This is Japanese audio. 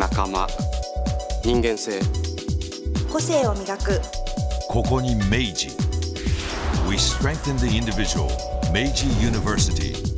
仲間人間性個性を磨くここに明治 We strengthen the individual 明治 University